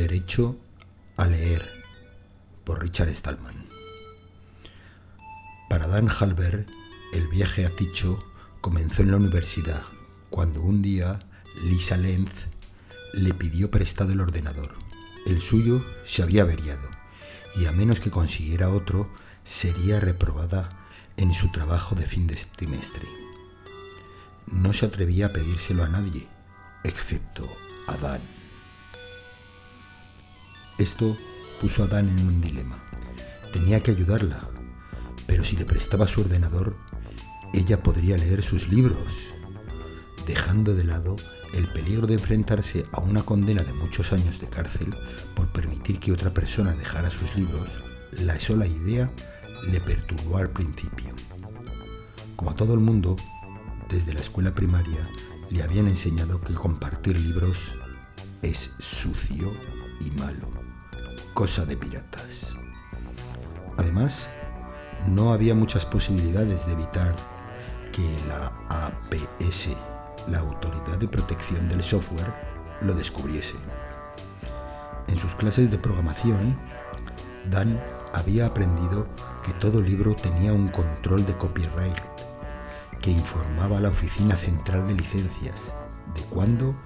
Derecho a leer por Richard Stallman. Para Dan Halber, el viaje a Ticho comenzó en la universidad, cuando un día Lisa Lenz le pidió prestado el ordenador. El suyo se había averiado y a menos que consiguiera otro, sería reprobada en su trabajo de fin de trimestre. No se atrevía a pedírselo a nadie, excepto a Dan. Esto puso a Dan en un dilema. Tenía que ayudarla, pero si le prestaba su ordenador, ella podría leer sus libros, dejando de lado el peligro de enfrentarse a una condena de muchos años de cárcel por permitir que otra persona dejara sus libros, la sola idea le perturbó al principio. Como a todo el mundo, desde la escuela primaria le habían enseñado que compartir libros es sucio y malo, cosa de piratas. Además, no había muchas posibilidades de evitar que la APS, la Autoridad de Protección del Software, lo descubriese. En sus clases de programación, Dan había aprendido que todo libro tenía un control de copyright que informaba a la Oficina Central de Licencias de cuándo,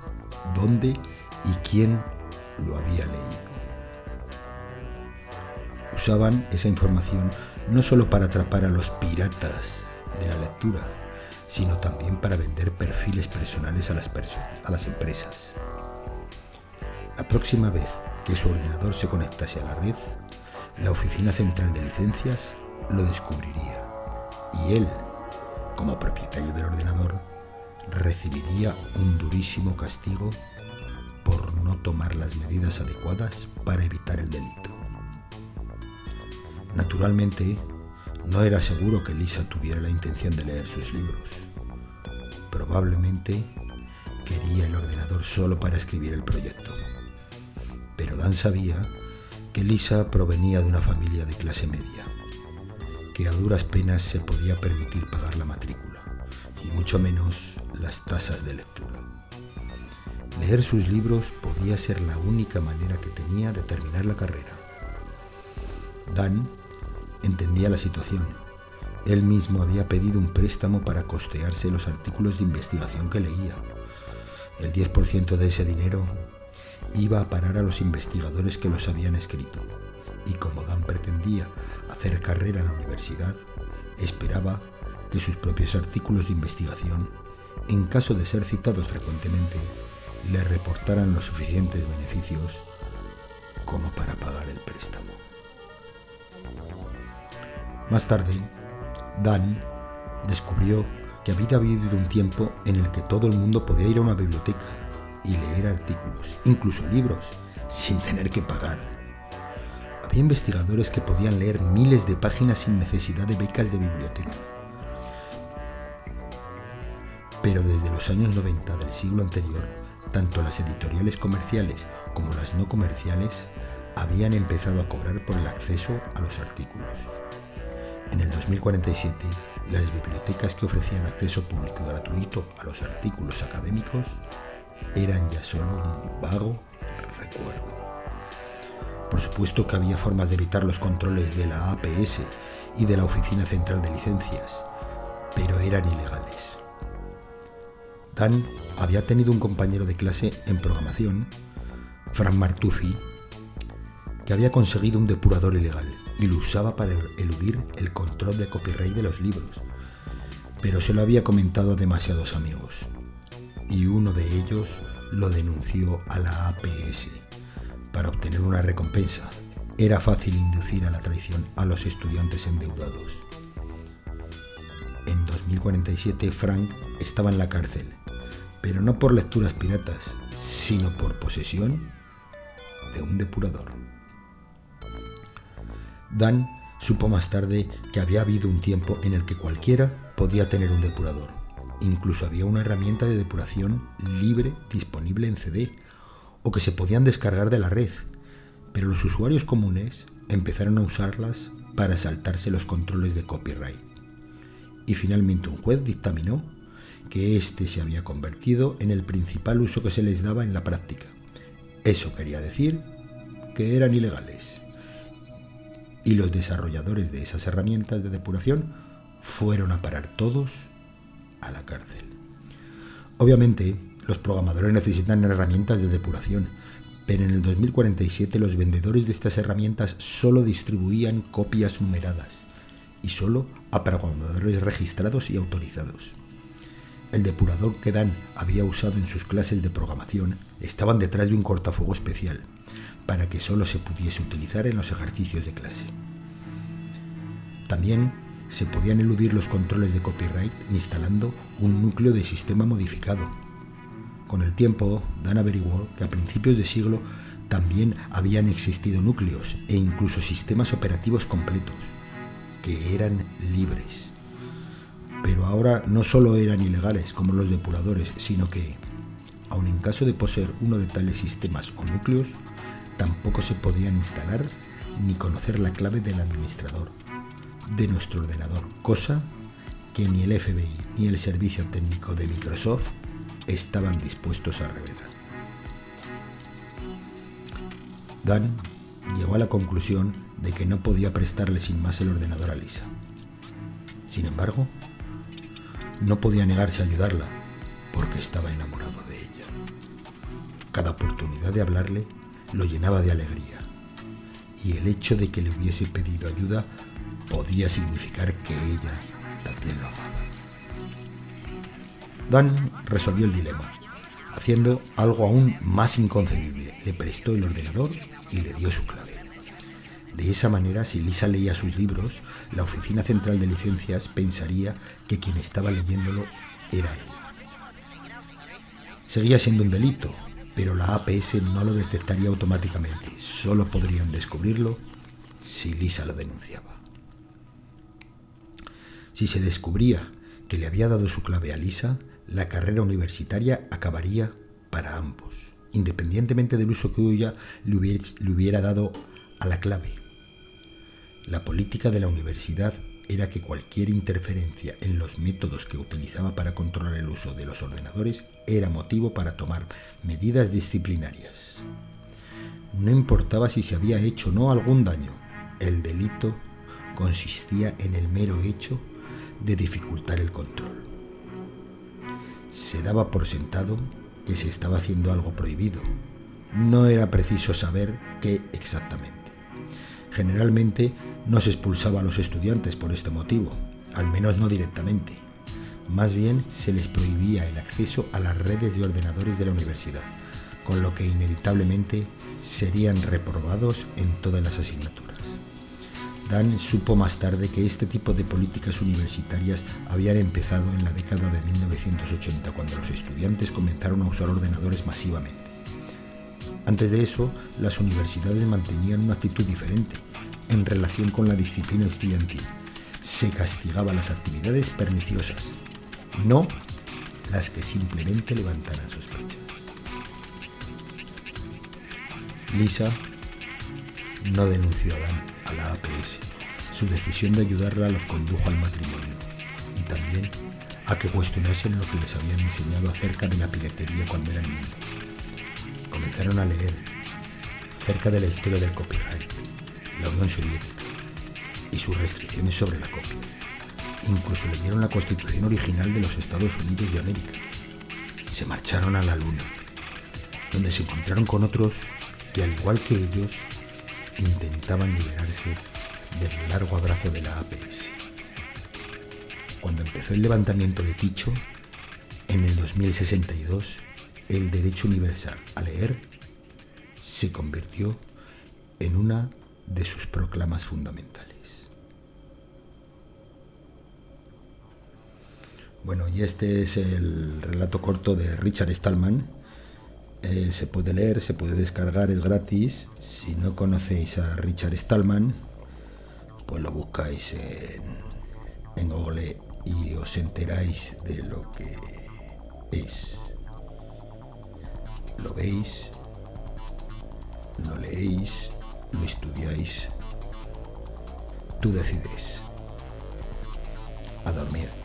dónde y quién lo había leído. Usaban esa información no solo para atrapar a los piratas de la lectura, sino también para vender perfiles personales a las, personas, a las empresas. La próxima vez que su ordenador se conectase a la red, la Oficina Central de Licencias lo descubriría y él, como propietario del ordenador, recibiría un durísimo castigo por no tomar las medidas adecuadas para evitar el delito. Naturalmente, no era seguro que Lisa tuviera la intención de leer sus libros. Probablemente quería el ordenador solo para escribir el proyecto. Pero Dan sabía que Lisa provenía de una familia de clase media, que a duras penas se podía permitir pagar la matrícula, y mucho menos las tasas de lectura. Leer sus libros podía ser la única manera que tenía de terminar la carrera. Dan entendía la situación. Él mismo había pedido un préstamo para costearse los artículos de investigación que leía. El 10% de ese dinero iba a parar a los investigadores que los habían escrito. Y como Dan pretendía hacer carrera en la universidad, esperaba que sus propios artículos de investigación, en caso de ser citados frecuentemente, le reportaran los suficientes beneficios como para pagar el préstamo. Más tarde, Dan descubrió que había habido un tiempo en el que todo el mundo podía ir a una biblioteca y leer artículos, incluso libros, sin tener que pagar. Había investigadores que podían leer miles de páginas sin necesidad de becas de biblioteca. Pero desde los años 90 del siglo anterior, tanto las editoriales comerciales como las no comerciales habían empezado a cobrar por el acceso a los artículos. En el 2047, las bibliotecas que ofrecían acceso público gratuito a los artículos académicos eran ya solo un vago recuerdo. Por supuesto que había formas de evitar los controles de la APS y de la Oficina Central de Licencias, pero eran ilegales. Dan había tenido un compañero de clase en programación, Frank Martuzzi, que había conseguido un depurador ilegal y lo usaba para eludir el control de copyright de los libros, pero se lo había comentado a demasiados amigos, y uno de ellos lo denunció a la APS para obtener una recompensa. Era fácil inducir a la traición a los estudiantes endeudados. En 2047 Frank estaba en la cárcel, pero no por lecturas piratas, sino por posesión de un depurador. Dan supo más tarde que había habido un tiempo en el que cualquiera podía tener un depurador. Incluso había una herramienta de depuración libre disponible en CD o que se podían descargar de la red, pero los usuarios comunes empezaron a usarlas para saltarse los controles de copyright. Y finalmente un juez dictaminó que este se había convertido en el principal uso que se les daba en la práctica. Eso quería decir que eran ilegales. Y los desarrolladores de esas herramientas de depuración fueron a parar todos a la cárcel. Obviamente, los programadores necesitan herramientas de depuración, pero en el 2047 los vendedores de estas herramientas solo distribuían copias numeradas y solo a programadores registrados y autorizados. El depurador que Dan había usado en sus clases de programación estaban detrás de un cortafuego especial, para que solo se pudiese utilizar en los ejercicios de clase. También se podían eludir los controles de copyright instalando un núcleo de sistema modificado. Con el tiempo, Dan averiguó que a principios de siglo también habían existido núcleos e incluso sistemas operativos completos, que eran libres. Pero ahora no solo eran ilegales como los depuradores, sino que, aun en caso de poseer uno de tales sistemas o núcleos, tampoco se podían instalar ni conocer la clave del administrador de nuestro ordenador, cosa que ni el FBI ni el servicio técnico de Microsoft estaban dispuestos a revelar. Dan llegó a la conclusión de que no podía prestarle sin más el ordenador a Lisa. Sin embargo, no podía negarse a ayudarla porque estaba enamorado de ella. Cada oportunidad de hablarle lo llenaba de alegría y el hecho de que le hubiese pedido ayuda podía significar que ella también lo amaba. Dan resolvió el dilema, haciendo algo aún más inconcebible. Le prestó el ordenador y le dio su clave. De esa manera, si Lisa leía sus libros, la Oficina Central de Licencias pensaría que quien estaba leyéndolo era él. Seguía siendo un delito, pero la APS no lo detectaría automáticamente. Solo podrían descubrirlo si Lisa lo denunciaba. Si se descubría que le había dado su clave a Lisa, la carrera universitaria acabaría para ambos, independientemente del uso que ella le hubiera, dado a la clave. La política de la universidad era que cualquier interferencia en los métodos que utilizaba para controlar el uso de los ordenadores era motivo para tomar medidas disciplinarias. No importaba si se había hecho o no algún daño, el delito consistía en el mero hecho de dificultar el control. Se daba por sentado que se estaba haciendo algo prohibido. No era preciso saber qué exactamente. Generalmente no se expulsaba a los estudiantes por este motivo, al menos no directamente. Más bien se les prohibía el acceso a las redes de ordenadores de la universidad, con lo que inevitablemente serían reprobados en todas las asignaturas. Dan supo más tarde que este tipo de políticas universitarias habían empezado en la década de 1980, cuando los estudiantes comenzaron a usar ordenadores masivamente. Antes de eso, las universidades mantenían una actitud diferente en relación con la disciplina estudiantil. Se castigaba las actividades perniciosas, no las que simplemente levantaran sospechas. Lisa no denunció a a la APS. Su decisión de ayudarla los condujo al matrimonio y también a que cuestionasen lo que les habían enseñado acerca de la piratería cuando eran niños. Comenzaron a leer acerca de la historia del copyright, la Unión Soviética y sus restricciones sobre la copia. Incluso leyeron la constitución original de los Estados Unidos de América. Se marcharon a la Luna, donde se encontraron con otros que al igual que ellos intentaban liberarse del largo abrazo de la APS. Cuando empezó el levantamiento de Ticho, en el 2062, el derecho universal a leer se convirtió en una de sus proclamas fundamentales. Bueno, y este es el relato corto de Richard Stallman, eh, se puede leer, se puede descargar, es gratis. Si no conocéis a Richard Stallman, pues lo buscáis en, en Google y os enteráis de lo que es. Lo veis, lo leéis, lo estudiáis. Tú decides. A dormir.